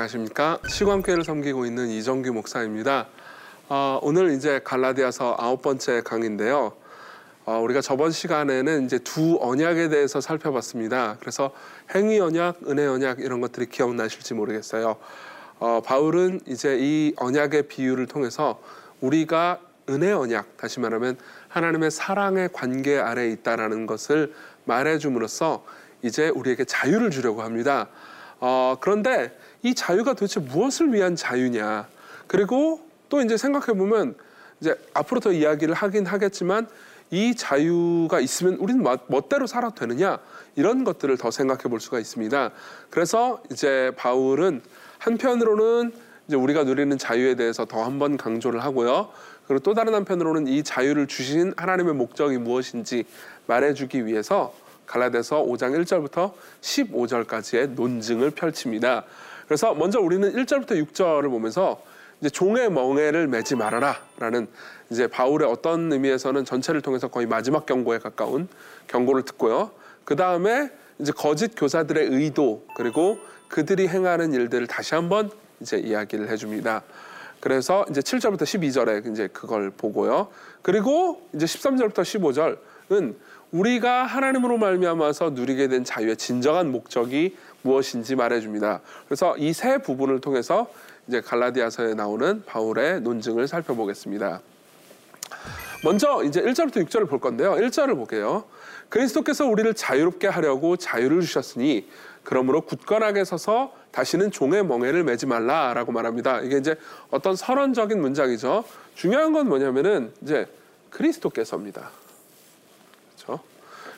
안녕하십니까. 시광교회를 섬기고 있는 이정규 목사입니다. 어, 오늘 이제 갈라디아서 아홉 번째 강인데요. 어, 우리가 저번 시간에는 이제 두 언약에 대해서 살펴봤습니다. 그래서 행위 언약, 은혜 언약 이런 것들이 기억나실지 모르겠어요. 어, 바울은 이제 이 언약의 비유를 통해서 우리가 은혜 언약, 다시 말하면 하나님의 사랑의 관계 아래에 있다라는 것을 말해줌으로써 이제 우리에게 자유를 주려고 합니다. 어, 그런데 이 자유가 도대체 무엇을 위한 자유냐? 그리고 또 이제 생각해 보면 이제 앞으로 더 이야기를 하긴 하겠지만 이 자유가 있으면 우리는 멋대로 살아도 되느냐? 이런 것들을 더 생각해 볼 수가 있습니다. 그래서 이제 바울은 한편으로는 이제 우리가 누리는 자유에 대해서 더 한번 강조를 하고요. 그리고 또 다른 한편으로는 이 자유를 주신 하나님의 목적이 무엇인지 말해주기 위해서 갈라디아서 5장 1절부터 15절까지의 논증을 펼칩니다. 그래서 먼저 우리는 1절부터 6절을 보면서 이제 종의 멍에를 매지 말아라라는 이제 바울의 어떤 의미에서는 전체를 통해서 거의 마지막 경고에 가까운 경고를 듣고요. 그 다음에 이제 거짓 교사들의 의도 그리고 그들이 행하는 일들을 다시 한번 이제 이야기를 해줍니다. 그래서 이제 7절부터 12절에 이제 그걸 보고요. 그리고 이제 13절부터 15절은 우리가 하나님으로 말미암아서 누리게 된 자유의 진정한 목적이 무엇인지 말해줍니다. 그래서 이 세 부분을 통해서 이제 갈라디아서에 나오는 바울의 논증을 살펴보겠습니다. 먼저 이제 1절부터 6절을 볼 건데요. 1절을 볼게요. 그리스도께서 우리를 자유롭게 하려고 자유를 주셨으니 그러므로 굳건하게 서서 다시는 종의 멍에를 매지 말라라고 말합니다. 이게 이제 어떤 선언적인 문장이죠. 중요한 건 뭐냐면은 이제 그리스도께서입니다.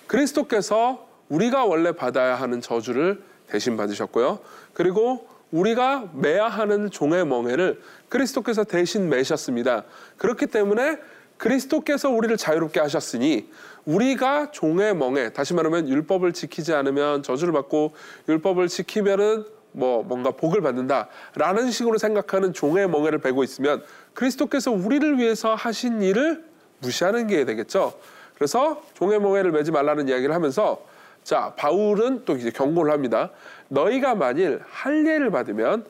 그리스도께서 우리가 원래 받아야 하는 저주를 대신 받으셨고요. 그리고 우리가 매야 하는 종의 멍에를 그리스도께서 대신 매셨습니다. 그렇기 때문에 그리스도께서 우리를 자유롭게 하셨으니 우리가 종의 멍에 다시 말하면 율법을 지키지 않으면 저주를 받고 율법을 지키면은 뭐 뭔가 복을 받는다라는 식으로 생각하는 종의 멍에를 베고 있으면 그리스도께서 우리를 위해서 하신 일을 무시하는 게 되겠죠. 그래서 멍에를 매지 말라는 이야기를 하면서 자 바울은 또 이제 경고를 합니다. 너희가 만일 할례를 받으면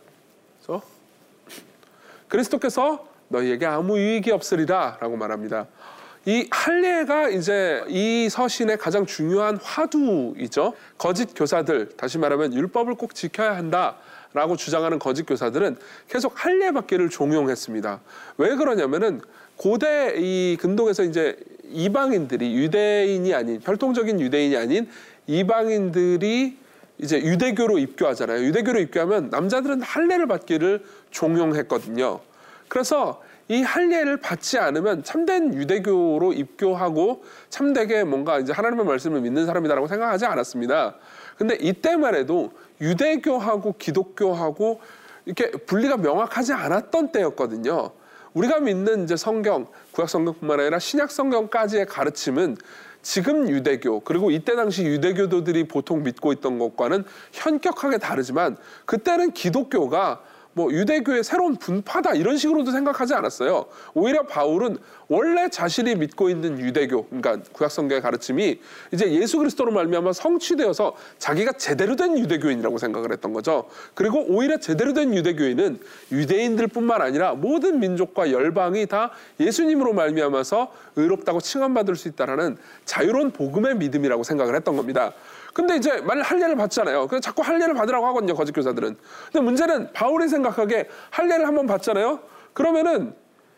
그래서 그리스도께서 너희에게 아무 유익이 없으리라라고 말합니다. 이 할례가 이제 이 서신의 가장 중요한 화두이죠. 거짓 교사들, 다시 말하면 율법을 꼭 지켜야 한다. 라고 주장하는 거짓 교사들은 계속 할례 받기를 종용했습니다. 왜 그러냐면은 고대 이 근동에서 이제 이방인들이 유대인이 아닌 혈통적인 유대인이 아닌 이방인들이 이제 유대교로 입교하잖아요. 유대교로 입교하면 남자들은 할례를 받기를 종용했거든요. 그래서 이 할례를 받지 않으면 참된 유대교로 입교하고 참되게 뭔가 이제 하나님의 말씀을 믿는 사람이다라고 생각하지 않았습니다. 근데 이때만 해도 유대교하고 기독교하고 이렇게 분리가 명확하지 않았던 때였거든요. 우리가 믿는 이제 성경, 구약 성경뿐만 아니라 신약 성경까지의 가르침은 지금 유대교 그리고 이때 당시 유대교도들이 보통 믿고 있던 것과는 현격하게 다르지만 그때는 기독교가 뭐 유대교의 새로운 분파다 이런 식으로도 생각하지 않았어요. 오히려 바울은 원래 자신이 믿고 있는 유대교, 그러니까 구약성경의 가르침이 이제 예수 그리스도로 말미암아 성취되어서 자기가 제대로 된 유대교인이라고 생각을 했던 거죠. 그리고 오히려 제대로 된 유대교인은 유대인들뿐만 아니라 모든 민족과 열방이 다 예수님으로 말미암아서 의롭다고 칭함받을 수 있다라는 자유로운 복음의 믿음이라고 생각을 했던 겁니다. 근데 이제 만일 할례를 받잖아요. 그래서 자꾸 할례를 받으라고 하거든요. 거짓 교사들은. 근데 문제는 바울이 생각하기에 할례를 한번 받잖아요. 그러면은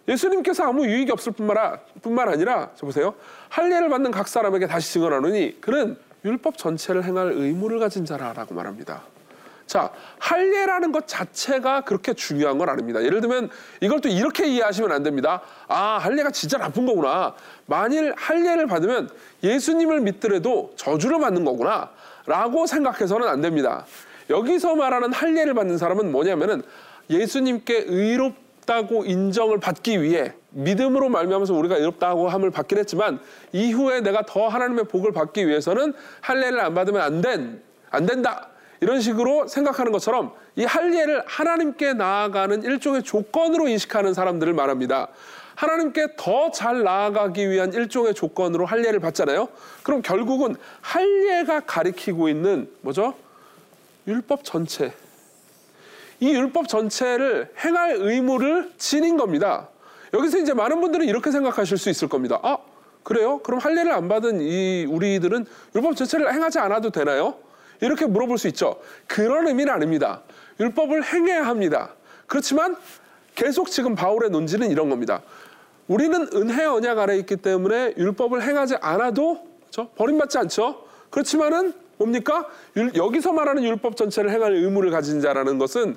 예수님께서 아무 유익이 없을 뿐만, 뿐만 아니라 저 보세요. 할례를 받는 각 사람에게 다시 증언하노니 그는 율법 전체를 행할 의무를 가진 자라라고 말합니다. 자, 할례라는 것 자체가 그렇게 중요한 건 아닙니다. 예를 들면 이걸 또 이렇게 이해하시면 안 됩니다. 아, 할례가 진짜 나쁜 거구나. 만일 할례를 받으면 예수님을 믿더라도 저주를 받는 거구나. 라고 생각해서는 안 됩니다. 여기서 말하는 할례를 받는 사람은 뭐냐면은 예수님께 의롭다고 인정을 받기 위해 믿음으로 말미암아서 우리가 의롭다고 함을 받긴 했지만 이후에 내가 더 하나님의 복을 받기 위해서는 할례를 안 받으면 안 된, 안 된다. 이런 식으로 생각하는 것처럼 이 할례를 하나님께 나아가는 일종의 조건으로 인식하는 사람들을 말합니다. 하나님께 더 잘 나아가기 위한 일종의 조건으로 할례를 받잖아요. 그럼 결국은 할례가 가리키고 있는 뭐죠? 율법 전체. 이 율법 전체를 행할 의무를 지닌 겁니다. 여기서 이제 많은 분들은 이렇게 생각하실 수 있을 겁니다. 아, 그래요? 그럼 할례를 안 받은 이 우리들은 율법 전체를 행하지 않아도 되나요? 이렇게 물어볼 수 있죠. 그런 의미는 아닙니다. 율법을 행해야 합니다. 그렇지만 계속 지금 바울의 논지는 이런 겁니다. 우리는 은혜 언약 아래 있기 때문에 율법을 행하지 않아도 그렇죠? 버림받지 않죠. 그렇지만은 뭡니까? 여기서 말하는 율법 전체를 행할 의무를 가진 자라는 것은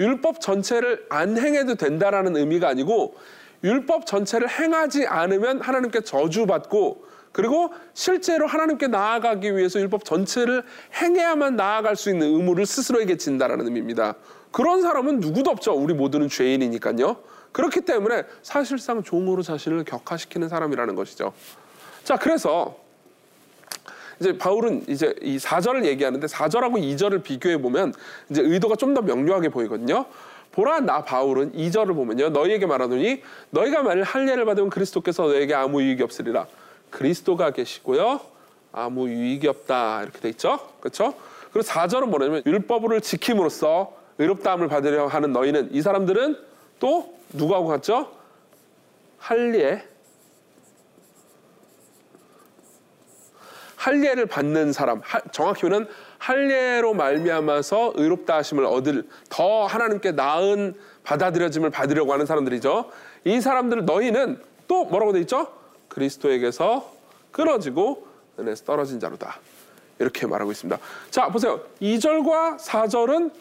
율법 전체를 안 행해도 된다라는 의미가 아니고 율법 전체를 행하지 않으면 하나님께 저주받고 그리고 실제로 하나님께 나아가기 위해서 율법 전체를 행해야만 나아갈 수 있는 의무를 스스로에게 진다라는 의미입니다. 그런 사람은 누구도 없죠. 우리 모두는 죄인이니까요. 그렇기 때문에 사실상 종으로 자신을 격화시키는 사람이라는 것이죠. 자, 그래서 이제 바울은 이제 이 4절을 얘기하는데 4절하고 2절을 비교해 보면 이제 의도가 좀 더 명료하게 보이거든요. 보라 나 바울은 2절을 보면요. 너희에게 말하노니 너희가 만일 할례를 받으면 그리스도께서 너에게 아무 유익이 없으리라. 그리스도가 계시고요. 아무 유익이 없다. 이렇게 돼 있죠. 그렇죠? 그리고 4절은 뭐냐면 율법을 지킴으로써 의롭다함을 받으려 하는 너희는 이 사람들은 또 누구하고 같죠? 할례 할례를 받는 사람 정확히 는 할례로 말미암아서 의롭다 하심을 얻을 더 하나님께 나은 받아들여짐을 받으려고 하는 사람들이죠. 이 사람들 너희는 또 뭐라고 돼 있죠? 그리스도에게서 끊어지고 은혜에서 떨어진 자로다. 이렇게 말하고 있습니다. 자, 보세요. 2절과 4절은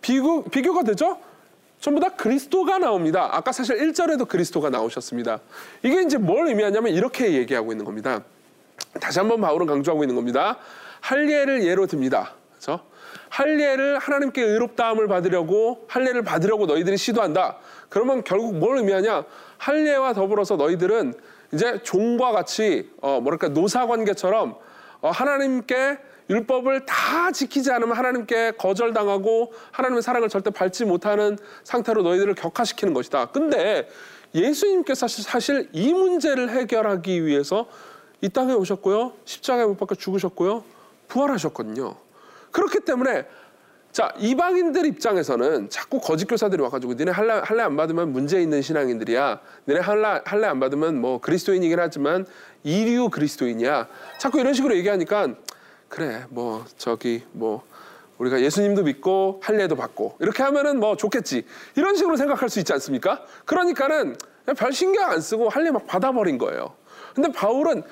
비교, 비교가 되죠? 전부 다 그리스도가 나옵니다. 아까 사실 1절에도 그리스도가 나오셨습니다. 이게 이제 뭘 의미하냐면 이렇게 얘기하고 있는 겁니다. 다시 한번 바울은 강조하고 있는 겁니다. 할례를 예로 듭니다. 그렇죠? 할례를 하나님께 의롭다함을 받으려고 할례를 받으려고 너희들이 시도한다. 그러면 결국 뭘 의미하냐? 할례와 더불어서 너희들은 이제 종과 같이 어 뭐랄까 노사 관계처럼 어 하나님께 율법을 다 지키지 않으면 하나님께 거절당하고 하나님의 사랑을 절대 밟지 못하는 상태로 너희들을 격화시키는 것이다. 근데 예수님께서 사실 이 문제를 해결하기 위해서 이 땅에 오셨고요. 십자가에 못 박혀 죽으셨고요. 부활하셨거든요. 그렇기 때문에 자 이방인들 입장에서는 자꾸 거짓 교사들이 와가지고 니네 할례 할례 안 받으면 문제 있는 신앙인들이야. 니네 할례 할례 안 받으면 뭐 그리스도인이긴 하지만 이류 그리스도인이야. 자꾸 이런 식으로 얘기하니까 그래 뭐 저기 뭐 우리가 예수님도 믿고 할례도 받고 이렇게 하면은 뭐 좋겠지 이런 식으로 생각할 수 있지 않습니까? 그러니까는 별 신경 안 쓰고 할례 막 받아버린 거예요. 근데 바울은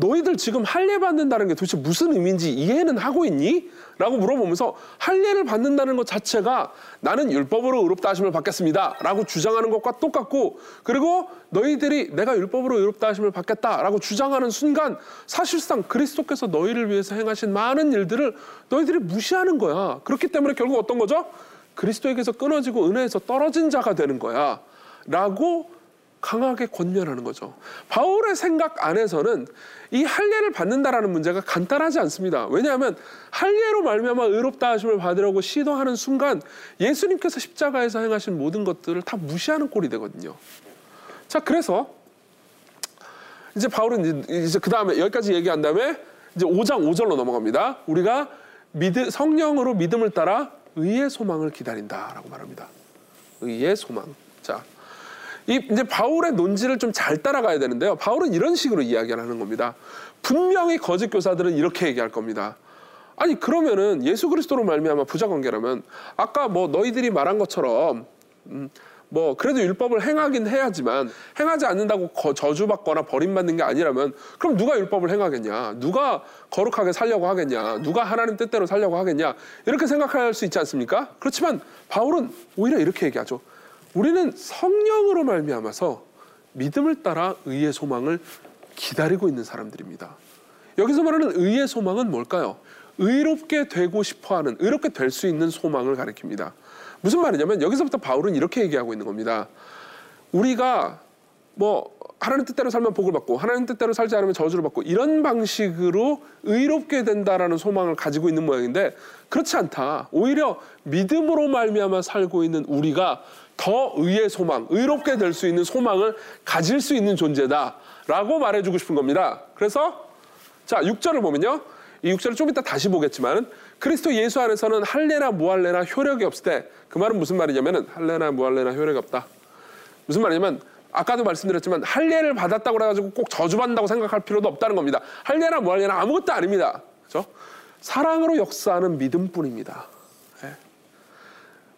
너희들 지금 할례 받는다는 게 도대체 무슨 의미인지 이해는 하고 있니? 라고 물어보면서 할례를 받는다는 것 자체가 나는 율법으로 의롭다 하심을 받겠습니다. 라고 주장하는 것과 똑같고 그리고 너희들이 내가 율법으로 의롭다 하심을 받겠다 라고 주장하는 순간 사실상 그리스도께서 너희를 위해서 행하신 많은 일들을 너희들이 무시하는 거야. 그렇기 때문에 결국 어떤 거죠? 그리스도에게서 끊어지고 은혜에서 떨어진 자가 되는 거야. 라고 강하게 권면하는 거죠. 바울의 생각 안에서는 이 할례를 받는다라는 문제가 간단하지 않습니다. 왜냐하면 할례로 말미암아 의롭다 하심을 받으려고 시도하는 순간 예수님께서 십자가에서 행하신 모든 것들을 다 무시하는 꼴이 되거든요. 자, 그래서 이제 바울은 이제 그 다음에 여기까지 얘기한 다음에 이제 5장 5절로 넘어갑니다. 우리가 믿 성령으로 믿음을 따라 의의 소망을 기다린다라고 말합니다. 의의 소망. 자, 이 이제 바울의 논지를 좀 잘 따라가야 되는데요. 바울은 이런 식으로 이야기를 하는 겁니다. 분명히 거짓 교사들은 이렇게 얘기할 겁니다. 아니 그러면은 예수 그리스도로 말미암아 부자 관계라면 아까 뭐 너희들이 말한 것처럼 음, 뭐 그래도 율법을 행하긴 해야지만 행하지 않는다고 저주받거나 버림받는 게 아니라면 그럼 누가 율법을 행하겠냐? 누가 거룩하게 살려고 하겠냐? 누가 하나님 뜻대로 살려고 하겠냐? 이렇게 생각할 수 있지 않습니까? 그렇지만 바울은 오히려 이렇게 얘기하죠. 우리는 성령으로 말미암아서 믿음을 따라 의의 소망을 기다리고 있는 사람들입니다. 여기서 말하는 의의 소망은 뭘까요? 의롭게 되고 싶어하는 의롭게 될 수 있는 소망을 가리킵니다. 무슨 말이냐면 여기서부터 바울은 이렇게 얘기하고 있는 겁니다. 우리가 뭐 하나님 뜻대로 살면 복을 받고 하나님 뜻대로 살지 않으면 저주를 받고 이런 방식으로 의롭게 된다라는 소망을 가지고 있는 모양인데 그렇지 않다. 오히려 믿음으로 말미암아 살고 있는 우리가 더 의의 소망, 의롭게 될 수 있는 소망을 가질 수 있는 존재다라고 말해주고 싶은 겁니다. 그래서 자 6절을 보면요. 이 6절을 좀 이따 다시 보겠지만 그리스도 예수 안에서는 할례나 무할례나 효력이 없을 때 그 말은 무슨 말이냐면은 할례나 무할례나 효력이 없다. 무슨 말이냐면 아까도 말씀드렸지만 할례를 받았다고 해가지고 꼭 저주받는다고 생각할 필요도 없다는 겁니다. 할례나 무할례나 아무것도 아닙니다. 그렇죠? 사랑으로 역사하는 믿음뿐입니다. 예.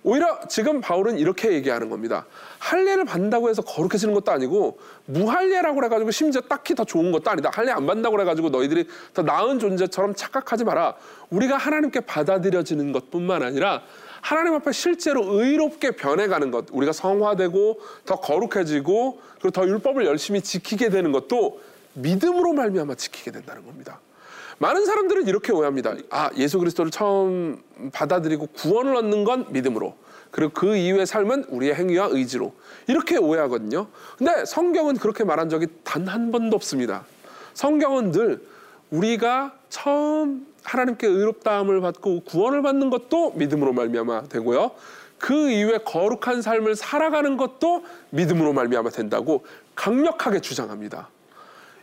오히려 지금 바울은 이렇게 얘기하는 겁니다. 할례를 받는다고 해서 거룩해지는 것도 아니고 무할례라고 해가지고 심지어 딱히 더 좋은 것도 아니다. 할례 안 받는다고 해가지고 너희들이 더 나은 존재처럼 착각하지 마라. 우리가 하나님께 받아들여지는 것뿐만 아니라 하나님 앞에 실제로 의롭게 변해가는 것, 우리가 성화되고 더 거룩해지고 그리고 더 율법을 열심히 지키게 되는 것도 믿음으로 말미암아 지키게 된다는 겁니다. 많은 사람들은 이렇게 오해합니다. 아, 예수 그리스도를 처음 받아들이고 구원을 얻는 건 믿음으로. 그리고 그 이후의 삶은 우리의 행위와 의지로. 이렇게 오해하거든요. 근데 성경은 그렇게 말한 적이 단 한 번도 없습니다. 성경은 늘 우리가 처음 하나님께 의롭다함을 받고 구원을 받는 것도 믿음으로 말미암아 되고요. 그 이후에 거룩한 삶을 살아가는 것도 믿음으로 말미암아 된다고 강력하게 주장합니다.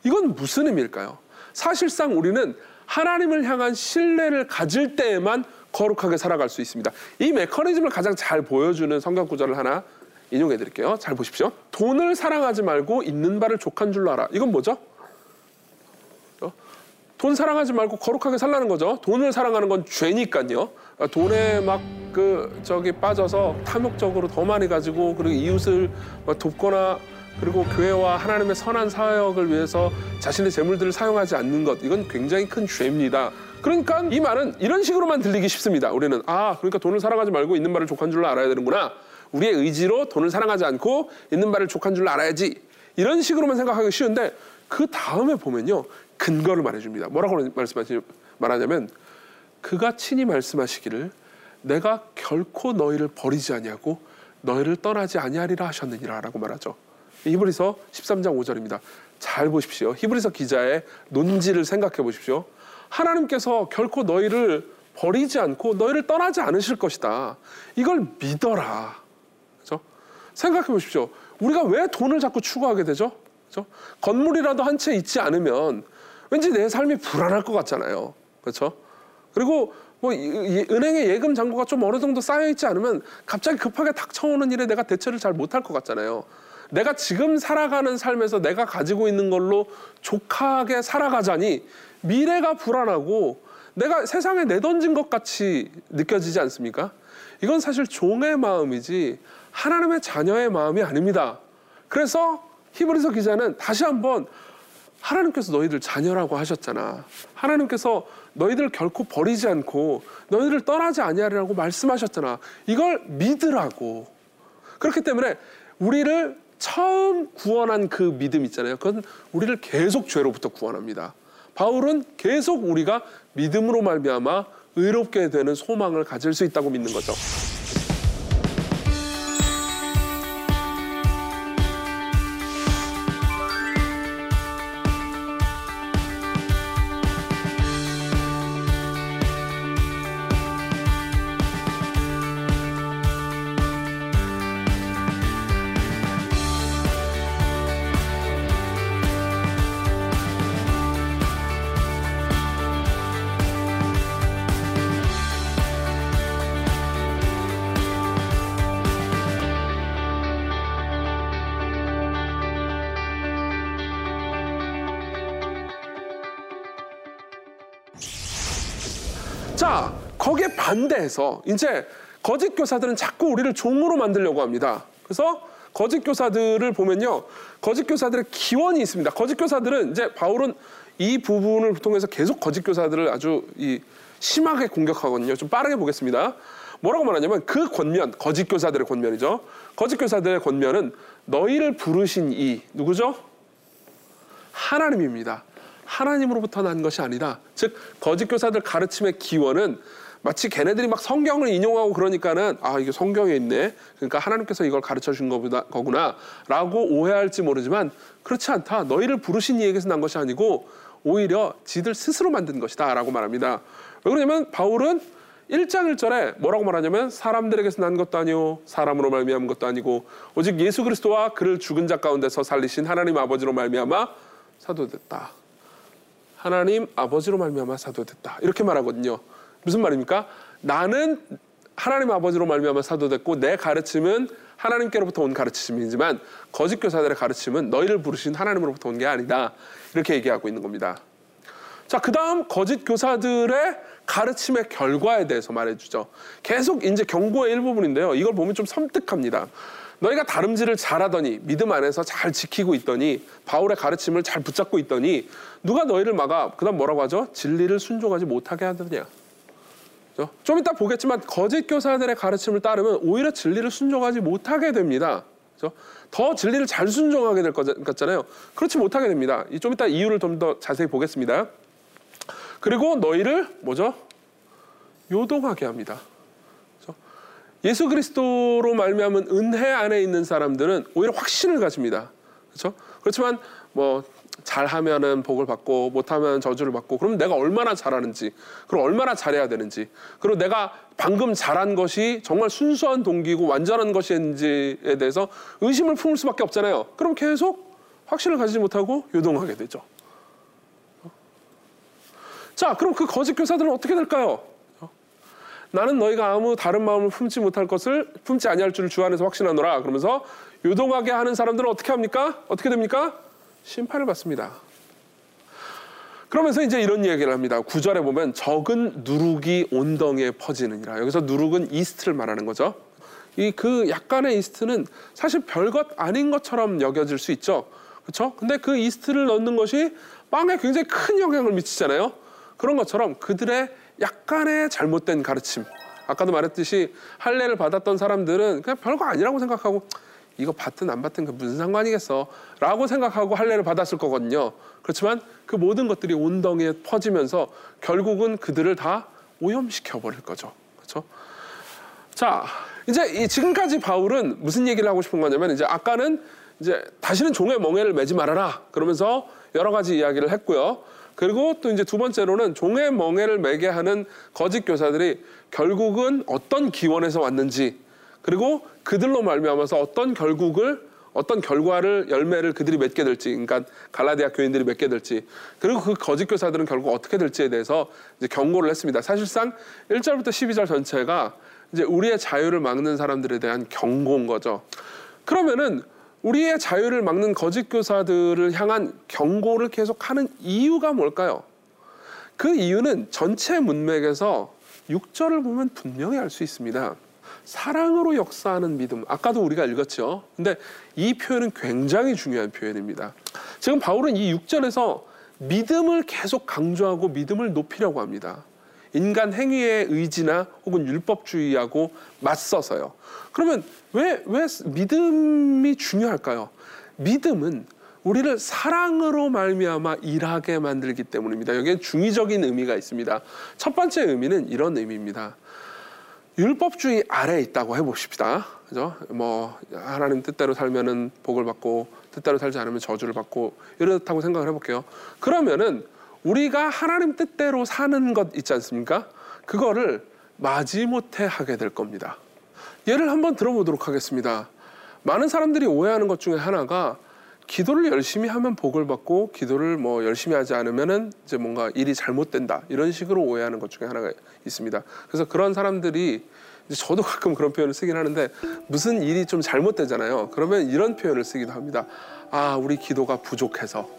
이건 무슨 의미일까요? 사실상 우리는 하나님을 향한 신뢰를 가질 때에만 거룩하게 살아갈 수 있습니다. 이 메커니즘을 가장 잘 보여주는 성경 구절을 하나 인용해 드릴게요. 잘 보십시오. 돈을 사랑하지 말고 있는 바를 족한 줄로 알아. 이건 뭐죠? 돈 사랑하지 말고 거룩하게 살라는 거죠. 돈을 사랑하는 건 죄니까요. 돈에 막 그 저기 빠져서 탐욕적으로 더 많이 가지고 그리고 이웃을 막 돕거나 그리고 교회와 하나님의 선한 사역을 위해서 자신의 재물들을 사용하지 않는 것 이건 굉장히 큰 죄입니다. 그러니까 이 말은 이런 식으로만 들리기 쉽습니다. 우리는 아 그러니까 돈을 사랑하지 말고 있는 바를 족한 줄로 알아야 되는구나. 우리의 의지로 돈을 사랑하지 않고 있는 바를 족한 줄로 알아야지. 이런 식으로만 생각하기 쉬운데 그 다음에 보면요 근거를 말해줍니다. 뭐라고 말씀하시 말하냐면 그가 친히 말씀하시기를 내가 결코 너희를 버리지 아니하고 너희를 떠나지 아니하리라 하셨느니라라고 말하죠. 히브리서 13장 5절입니다. 잘 보십시오. 히브리서 기자의 논지를 생각해 보십시오. 하나님께서 결코 너희를 버리지 않고 너희를 떠나지 않으실 것이다. 이걸 믿어라. 그렇죠? 생각해 보십시오. 우리가 왜 돈을 자꾸 추구하게 되죠? 그렇죠? 건물이라도 한 채 있지 않으면 왠지 내 삶이 불안할 것 같잖아요. 그렇죠? 그리고 뭐 은행에 예금 잔고가 좀 어느 정도 쌓여 있지 않으면 갑자기 급하게 닥쳐오는 일에 내가 대처를 잘 못할 것 같잖아요. 내가 지금 살아가는 삶에서 내가 가지고 있는 걸로 족하게 살아가자니 미래가 불안하고 내가 세상에 내던진 것 같이 느껴지지 않습니까? 이건 사실 종의 마음이지 하나님의 자녀의 마음이 아닙니다. 그래서 히브리서 기자는 다시 한번 하나님께서 너희들 자녀라고 하셨잖아. 하나님께서 너희들 결코 버리지 않고 너희들을 떠나지 아니하리라고 말씀하셨잖아. 이걸 믿으라고. 그렇기 때문에 우리를 처음 구원한 그 믿음 있잖아요. 그건 우리를 계속 죄로부터 구원합니다. 바울은 계속 우리가 믿음으로 말미암아 의롭게 되는 소망을 가질 수 있다고 믿는 거죠. 반대해서 이제 거짓 교사들은 자꾸 우리를 종으로 만들려고 합니다. 그래서 거짓 교사들을 보면요. 거짓 교사들의 기원이 있습니다. 거짓 교사들은 이제 바울은 이 부분을 통해서 계속 거짓 교사들을 아주 이 심하게 공격하거든요. 좀 빠르게 보겠습니다. 뭐라고 말하냐면 그 권면, 거짓 교사들의 권면이죠. 거짓 교사들의 권면은 너희를 부르신 이 누구죠? 하나님입니다. 하나님으로부터 난 것이 아니다. 즉 거짓 교사들 가르침의 기원은 마치 걔네들이 막 성경을 인용하고 그러니까는 아 이게 성경에 있네. 그러니까 하나님께서 이걸 가르쳐 준 거구나, 거구나라고 오해할지 모르지만 그렇지 않다. 너희를 부르신 이에게서 난 것이 아니고 오히려 지들 스스로 만든 것이다라고 말합니다. 왜 그러냐면 바울은 1장 1절에 뭐라고 말하냐면 사람들에게서 난 것도 아니요 사람으로 말미암은 것도 아니고 오직 예수 그리스도와 그를 죽은 자 가운데서 살리신 하나님 아버지로 말미암아 사도됐다. 하나님 아버지로 말미암아 사도됐다. 이렇게 말하거든요. 무슨 말입니까? 나는 하나님 아버지로 말미암아 사도됐고 내 가르침은 하나님께로부터 온 가르침이지만 거짓 교사들의 가르침은 너희를 부르신 하나님으로부터 온 게 아니다. 이렇게 얘기하고 있는 겁니다. 자, 그다음 거짓 교사들의 가르침의 결과에 대해서 말해 주죠. 계속 이제 경고의 일부분인데요. 이걸 보면 좀 섬뜩합니다. 너희가 다름질을 잘하더니 믿음 안에서 잘 지키고 있더니 바울의 가르침을 잘 붙잡고 있더니 누가 너희를 막아 그다음 뭐라고 하죠? 진리를 순종하지 못하게 하느냐. 좀 이따 보겠지만 거짓 교사들의 가르침을 따르면 오히려 진리를 순종하지 못하게 됩니다. 그죠? 더 진리를 잘 순종하게 될 것 같잖아요. 그렇지 못하게 됩니다. 이좀 이따 이유를 좀 더 자세히 보겠습니다. 그리고 너희를 뭐죠? 요동하게 합니다. 그죠? 예수 그리스도로 말미암은 은혜 안에 있는 사람들은 오히려 확신을 가집니다. 그렇죠? 그렇지만 뭐 잘하면은 복을 받고 못하면 저주를 받고 그럼 내가 얼마나 잘하는지 그리고 얼마나 잘해야 되는지 그리고 내가 방금 잘한 것이 정말 순수한 동기고 완전한 것인지에 대해서 의심을 품을 수밖에 없잖아요. 그럼 계속 확신을 가지지 못하고 요동하게 되죠. 자, 그럼 그 거짓 교사들은 어떻게 될까요? 나는 너희가 아무 다른 마음을 품지 못할 것을 품지 아니할 줄을 주 안에서 확신하노라. 그러면서 요동하게 하는 사람들은 어떻게 합니까? 어떻게 됩니까? 심판을 받습니다. 그러면서 이제 이런 얘기를 합니다. 구절에 보면 적은 누룩이 온덩이에 퍼지느니라. 여기서 누룩은 이스트를 말하는 거죠. 이 그 약간의 이스트는 사실 별것 아닌 것처럼 여겨질 수 있죠. 그렇죠? 근데 그 이스트를 넣는 것이 빵에 굉장히 큰 영향을 미치잖아요. 그런 것처럼 그들의 약간의 잘못된 가르침. 아까도 말했듯이 할례를 받았던 사람들은 그냥 별거 아니라고 생각하고 이거 받든 안 받든 그 무슨 상관이겠어 라고 생각하고 할례를 받았을 거거든요. 그렇지만 그 모든 것들이 온덩이에 퍼지면서 결국은 그들을 다 오염시켜 버릴 거죠. 그렇죠? 자, 이제 지금까지 바울은 무슨 얘기를 하고 싶은 거냐면 이제 아까는 이제 다시는 종의 멍에를 매지 말아라 그러면서 여러 가지 이야기를 했고요. 그리고 또 이제 두 번째로는 종의 멍에를 매게 하는 거짓 교사들이 결국은 어떤 기원에서 왔는지 그리고 그들로 말미암아서 어떤 결국을 어떤 결과를 열매를 그들이 맺게 될지 그러니까 갈라디아 교인들이 맺게 될지 그리고 그 거짓 교사들은 결국 어떻게 될지에 대해서 이제 경고를 했습니다. 사실상 1절부터 12절 전체가 이제 우리의 자유를 막는 사람들에 대한 경고인 거죠. 그러면은 우리의 자유를 막는 거짓 교사들을 향한 경고를 계속하는 이유가 뭘까요? 그 이유는 전체 문맥에서 6절을 보면 분명히 알 수 있습니다. 사랑으로 역사하는 믿음. 아까도 우리가 읽었죠. 근데 이 표현은 굉장히 중요한 표현입니다. 지금 바울은 이 6절에서 믿음을 계속 강조하고 믿음을 높이려고 합니다. 인간 행위의 의지나 혹은 율법주의하고 맞서서요. 그러면 왜, 왜 믿음이 중요할까요? 믿음은 우리를 사랑으로 말미암아 일하게 만들기 때문입니다. 여기에 중의적인 의미가 있습니다. 첫 번째 의미는 이런 의미입니다. 율법주의 아래에 있다고 해봅시다. 그죠? 뭐 하나님 뜻대로 살면은 복을 받고 뜻대로 살지 않으면 저주를 받고 이렇다고 생각을 해볼게요. 그러면은 우리가 하나님 뜻대로 사는 것 있지 않습니까? 그거를 마지못해 하게 될 겁니다. 예를 한번 들어보도록 하겠습니다. 많은 사람들이 오해하는 것 중에 하나가 기도를 열심히 하면 복을 받고 기도를 뭐 열심히 하지 않으면은 이제 뭔가 일이 잘못된다 이런 식으로 오해하는 것 중에 하나가 있습니다. 그래서 그런 사람들이 저도 가끔 그런 표현을 쓰긴 하는데 무슨 일이 좀 잘못되잖아요. 그러면 이런 표현을 쓰기도 합니다. 아 우리 기도가 부족해서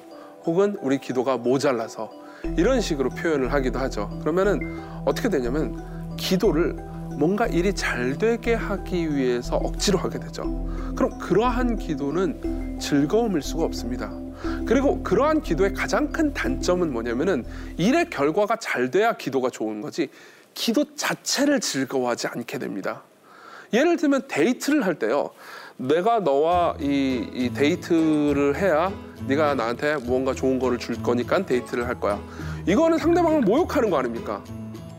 혹은 우리 기도가 모자라서 이런 식으로 표현을 하기도 하죠. 그러면은 어떻게 되냐면 기도를 뭔가 일이 잘 되게 하기 위해서 억지로 하게 되죠. 그럼 그러한 기도는 즐거움일 수가 없습니다. 그리고 그러한 기도의 가장 큰 단점은 뭐냐면은 일의 결과가 잘 돼야 기도가 좋은 거지 기도 자체를 즐거워하지 않게 됩니다. 예를 들면 데이트를 할 때요. 내가 너와 이, 이, 데이트를 해야 네가 나한테 무언가 좋은 거를 줄 거니까 데이트를 할 거야. 이거는 상대방을 모욕하는 거 아닙니까?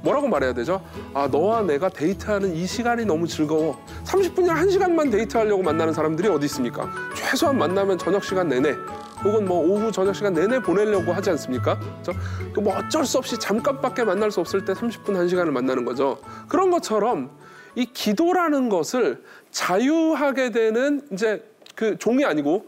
뭐라고 말해야 되죠? 아, 너와 내가 데이트하는 이 시간이 너무 즐거워. 30분이나 1시간만 데이트하려고 만나는 사람들이 어디 있습니까? 최소한 만나면 저녁 시간 내내 혹은 뭐 오후 저녁 시간 내내 보내려고 하지 않습니까? 그렇죠? 뭐 어쩔 수 없이 잠깐밖에 만날 수 없을 때 30분 1시간을 만나는 거죠. 그런 것처럼 이 기도라는 것을 자유하게 되는 이제 그 종이 아니고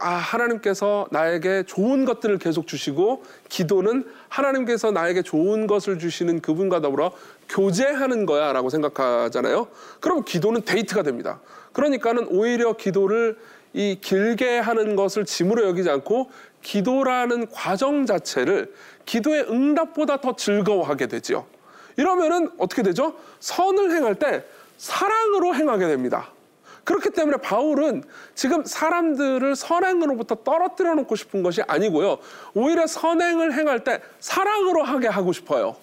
아 하나님께서 나에게 좋은 것들을 계속 주시고 기도는 하나님께서 나에게 좋은 것을 주시는 그분과 더불어 교제하는 거야 라고 생각하잖아요. 그럼 기도는 데이트가 됩니다. 그러니까는 오히려 기도를 이 길게 하는 것을 짐으로 여기지 않고 기도라는 과정 자체를 기도의 응답보다 더 즐거워하게 되지요. 이러면은 어떻게 되죠? 선을 행할 때 사랑으로 행하게 됩니다. 그렇기 때문에 바울은 지금 사람들을 선행으로부터 떨어뜨려 놓고 싶은 것이 아니고요. 오히려 선행을 행할 때 사랑으로 하게 하고 싶어요.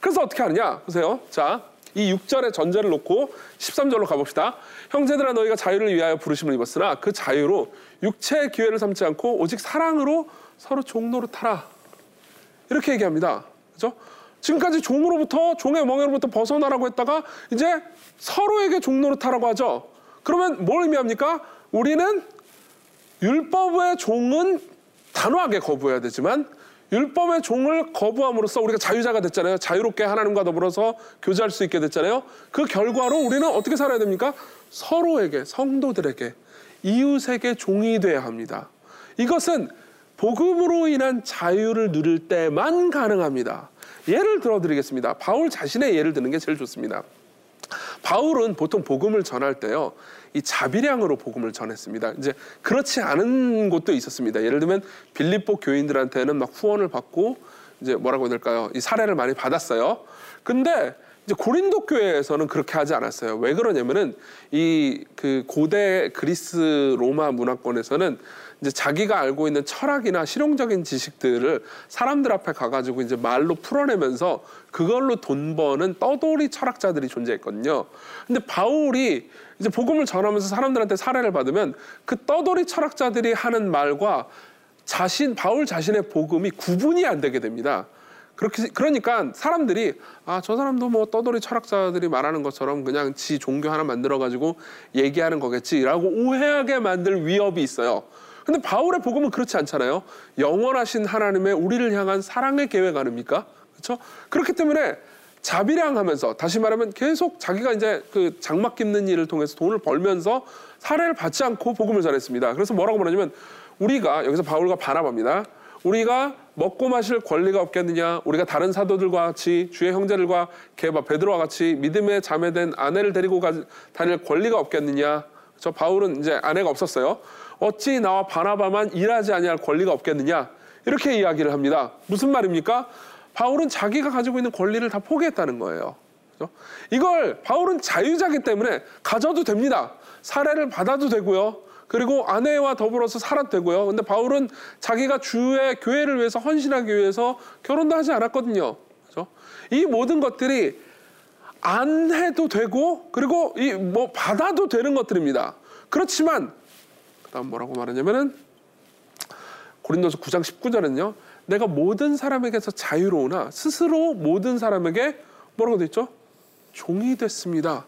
그래서 어떻게 하느냐? 보세요. 자, 이 6절의 전제를 놓고 13절로 가봅시다. 형제들아 너희가 자유를 위하여 부르심을 입었으나 그 자유로 육체의 기회를 삼지 않고 오직 사랑으로 서로 종로로 타라. 이렇게 얘기합니다. 그죠? 지금까지 종으로부터 종의 멍에로부터 벗어나라고 했다가 이제 서로에게 종로로 타라고 하죠. 그러면 뭘 의미합니까? 우리는 율법의 종은 단호하게 거부해야 되지만 율법의 종을 거부함으로써 우리가 자유자가 됐잖아요. 자유롭게 하나님과 더불어서 교제할 수 있게 됐잖아요. 그 결과로 우리는 어떻게 살아야 됩니까? 서로에게, 성도들에게, 이웃에게 종이 돼야 합니다. 이것은 복음으로 인한 자유를 누릴 때만 가능합니다. 예를 들어 드리겠습니다. 바울 자신의 예를 드는 게 제일 좋습니다. 바울은 보통 복음을 전할 때요. 이 자비량으로 복음을 전했습니다. 이제 그렇지 않은 곳도 있었습니다. 예를 들면 빌립보 교인들한테는 막 후원을 받고 이제 뭐라고 해야 될까요? 이 사례를 많이 받았어요. 근데 이제 고린도 교회에서는 그렇게 하지 않았어요. 왜 그러냐면은 이 그 고대 그리스 로마 문화권에서는 이제 자기가 알고 있는 철학이나 실용적인 지식들을 사람들 앞에 가가지고 이제 말로 풀어내면서 그걸로 돈 버는 떠돌이 철학자들이 존재했거든요. 근데 바울이 이제 복음을 전하면서 사람들한테 사례를 받으면 그 떠돌이 철학자들이 하는 말과 자신 바울 자신의 복음이 구분이 안 되게 됩니다. 그렇게 그러니까 사람들이 아 저 사람도 뭐 떠돌이 철학자들이 말하는 것처럼 그냥 지 종교 하나 만들어 가지고 얘기하는 거겠지라고 오해하게 만들 위협이 있어요. 근데 바울의 복음은 그렇지 않잖아요. 영원하신 하나님의 우리를 향한 사랑의 계획 아닙니까? 그렇죠? 그렇기 때문에 자비량하면서 다시 말하면 계속 자기가 이제 그 장막 깁는 일을 통해서 돈을 벌면서 사례를 받지 않고 복음을 전했습니다. 그래서 뭐라고 말하냐면 우리가 여기서 바울과 바나바입니다. 우리가 먹고 마실 권리가 없겠느냐? 우리가 다른 사도들과 같이 주의 형제들과 개바 베드로와 같이 믿음의 자매된 아내를 데리고 가, 다닐 권리가 없겠느냐? 저 바울은 이제 아내가 없었어요. 어찌 나와 바나바만 일하지 아니할 권리가 없겠느냐? 이렇게 이야기를 합니다. 무슨 말입니까? 바울은 자기가 가지고 있는 권리를 다 포기했다는 거예요. 그렇죠? 이걸 바울은 자유자기 때문에 가져도 됩니다. 사례를 받아도 되고요. 그리고 아내와 더불어서 살아도 되고요. 근데 바울은 자기가 주의 교회를 위해서 헌신하기 위해서 결혼도 하지 않았거든요. 그렇죠? 이 모든 것들이 안 해도 되고 그리고 이 뭐 받아도 되는 것들입니다. 그렇지만 그다음 뭐라고 말하냐면은 고린도서 9장 19절은요. 내가 모든 사람에게서 자유로우나 스스로 모든 사람에게 뭐라고 돼 있죠? 종이 됐습니다.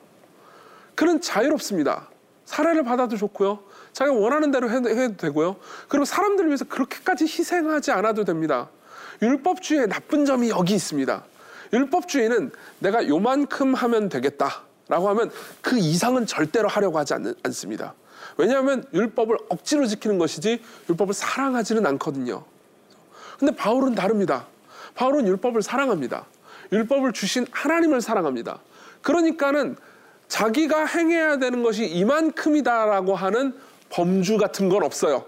그는 자유롭습니다. 사례를 받아도 좋고요. 자기가 원하는 대로 해도, 되고요. 그리고 사람들을 위해서 그렇게까지 희생하지 않아도 됩니다. 율법주의의 나쁜 점이 여기 있습니다. 율법주의는 내가 요만큼 하면 되겠다 라고 하면 그 이상은 절대로 하려고 하지 않, 않습니다. 왜냐하면 율법을 억지로 지키는 것이지 율법을 사랑하지는 않거든요. 근데 바울은 다릅니다. 바울은 율법을 사랑합니다. 율법을 주신 하나님을 사랑합니다. 그러니까는 자기가 행해야 되는 것이 이만큼이다라고 하는 범주 같은 건 없어요.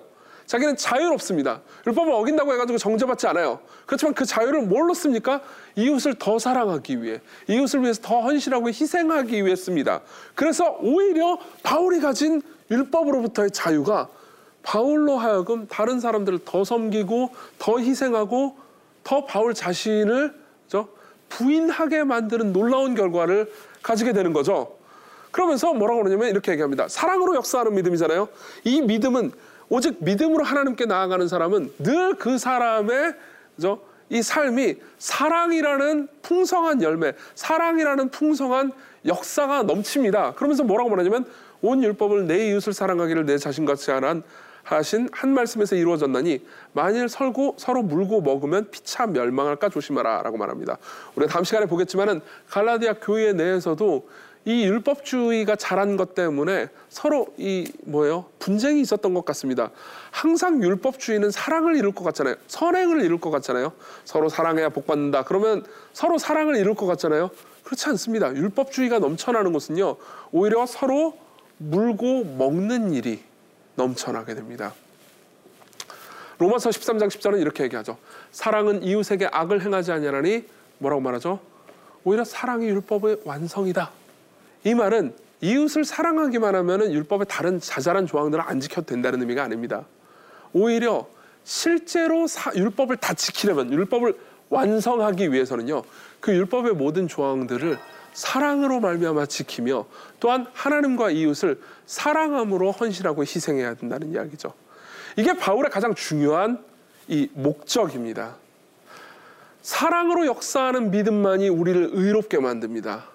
자기는 자유롭습니다. 율법을 어긴다고 해가지고 정죄받지 않아요. 그렇지만 그 자유를 뭘로 씁니까? 이웃을 더 사랑하기 위해, 이웃을 위해서 더 헌신하고 희생하기 위해 씁니다. 그래서 오히려 바울이 가진 율법으로부터의 자유가 바울로 하여금 다른 사람들을 더 섬기고 더 희생하고 더 바울 자신을? 부인하게 만드는 놀라운 결과를 가지게 되는 거죠. 그러면서 뭐라고 그러냐면 이렇게 얘기합니다. 사랑으로 역사하는 믿음이잖아요. 이 믿음은 오직 믿음으로 하나님께 나아가는 사람은 늘 그 사람의 그죠? 이 삶이 사랑이라는 풍성한 열매, 사랑이라는 풍성한 역사가 넘칩니다. 그러면서 뭐라고 말하냐면 온 율법을 내 이웃을 사랑하기를 내 자신같이 하란 하신 한 말씀에서 이루어졌나니 만일 설고 서로 물고 먹으면 피차 멸망할까 조심하라라고 말합니다. 우리가 다음 시간에 보겠지만은 갈라디아 교회 내에서도 이 율법주의가 자란 것 때문에 서로 이 뭐예요? 분쟁이 있었던 것 같습니다. 항상 율법주의는 사랑을 이룰 것 같잖아요. 선행을 이룰 것 같잖아요. 서로 사랑해야 복 받는다. 그러면 서로 사랑을 이룰 것 같잖아요. 그렇지 않습니다. 율법주의가 넘쳐나는 곳은요. 오히려 서로 물고 먹는 일이 넘쳐나게 됩니다. 로마서 13장 10절은 이렇게 얘기하죠. 사랑은 이웃에게 악을 행하지 아니하니 뭐라고 말하죠? 오히려 사랑이 율법의 완성이다. 이 말은 이웃을 사랑하기만 하면 율법의 다른 자잘한 조항들을 안 지켜도 된다는 의미가 아닙니다. 오히려 실제로 사, 율법을 다 지키려면 율법을 완성하기 위해서는요. 그 율법의 모든 조항들을 사랑으로 말미암아 지키며 또한 하나님과 이웃을 사랑함으로 헌신하고 희생해야 된다는 이야기죠. 이게 바울의 가장 중요한 이 목적입니다. 사랑으로 역사하는 믿음만이 우리를 의롭게 만듭니다.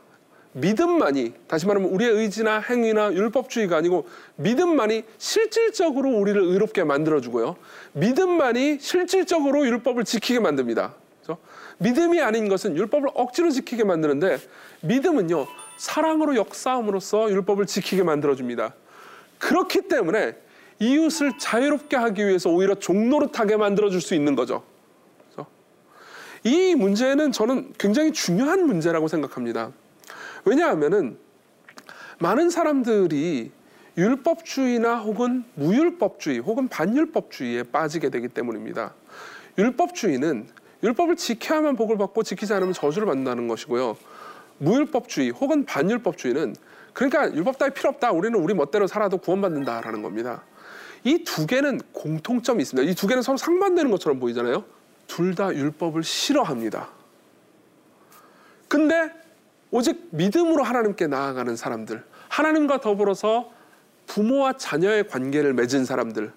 믿음만이 다시 말하면 우리의 의지나 행위나 율법주의가 아니고 믿음만이 실질적으로 우리를 의롭게 만들어주고요. 믿음만이 실질적으로 율법을 지키게 만듭니다. 그렇죠? 믿음이 아닌 것은 율법을 억지로 지키게 만드는데 믿음은요 사랑으로 역사함으로써 율법을 지키게 만들어줍니다. 그렇기 때문에 이웃을 자유롭게 하기 위해서 오히려 종노릇하게 만들어줄 수 있는 거죠. 그렇죠? 이 문제는 저는 굉장히 중요한 문제라고 생각합니다. 왜냐하면은 많은 사람들이 율법주의나 혹은 무율법주의 혹은 반율법주의에 빠지게 되기 때문입니다. 율법주의는 율법을 지켜야만 복을 받고 지키지 않으면 저주를 받는다는 것이고요. 무율법주의 혹은 반율법주의는 그러니까 율법 따위 필요 없다. 우리는 우리 멋대로 살아도 구원받는다라는 겁니다. 이 두 개는 공통점이 있습니다. 이 두 개는 서로 상반되는 것처럼 보이잖아요. 둘 다 율법을 싫어합니다. 근데 오직 믿음으로 하나님께 나아가는 사람들, 하나님과 더불어서 부모와 자녀의 관계를 맺은 사람들,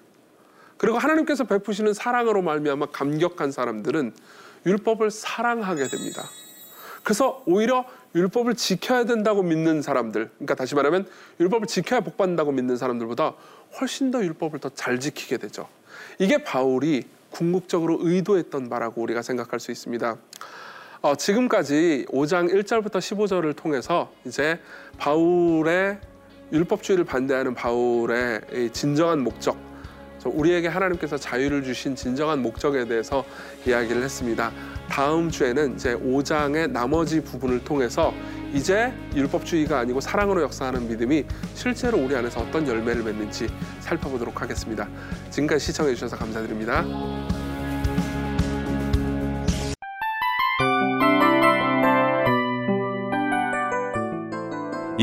그리고 하나님께서 베푸시는 사랑으로 말미암아 감격한 사람들은 율법을 사랑하게 됩니다. 그래서 오히려 율법을 지켜야 된다고 믿는 사람들, 그러니까 다시 말하면 율법을 지켜야 복 받는다고 믿는 사람들보다 훨씬 더 율법을 더 잘 지키게 되죠. 이게 바울이 궁극적으로 의도했던 바라고 우리가 생각할 수 있습니다. 어, 지금까지 5장 1절부터 15절을 통해서 이제 바울의 율법주의를 반대하는 바울의 진정한 목적, 우리에게 하나님께서 자유를 주신 진정한 목적에 대해서 이야기를 했습니다. 다음 주에는 이제 5장의 나머지 부분을 통해서 이제 율법주의가 아니고 사랑으로 역사하는 믿음이 실제로 우리 안에서 어떤 열매를 맺는지 살펴보도록 하겠습니다. 지금까지 시청해 주셔서 감사드립니다.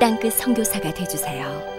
땅끝 성교사가 되주세요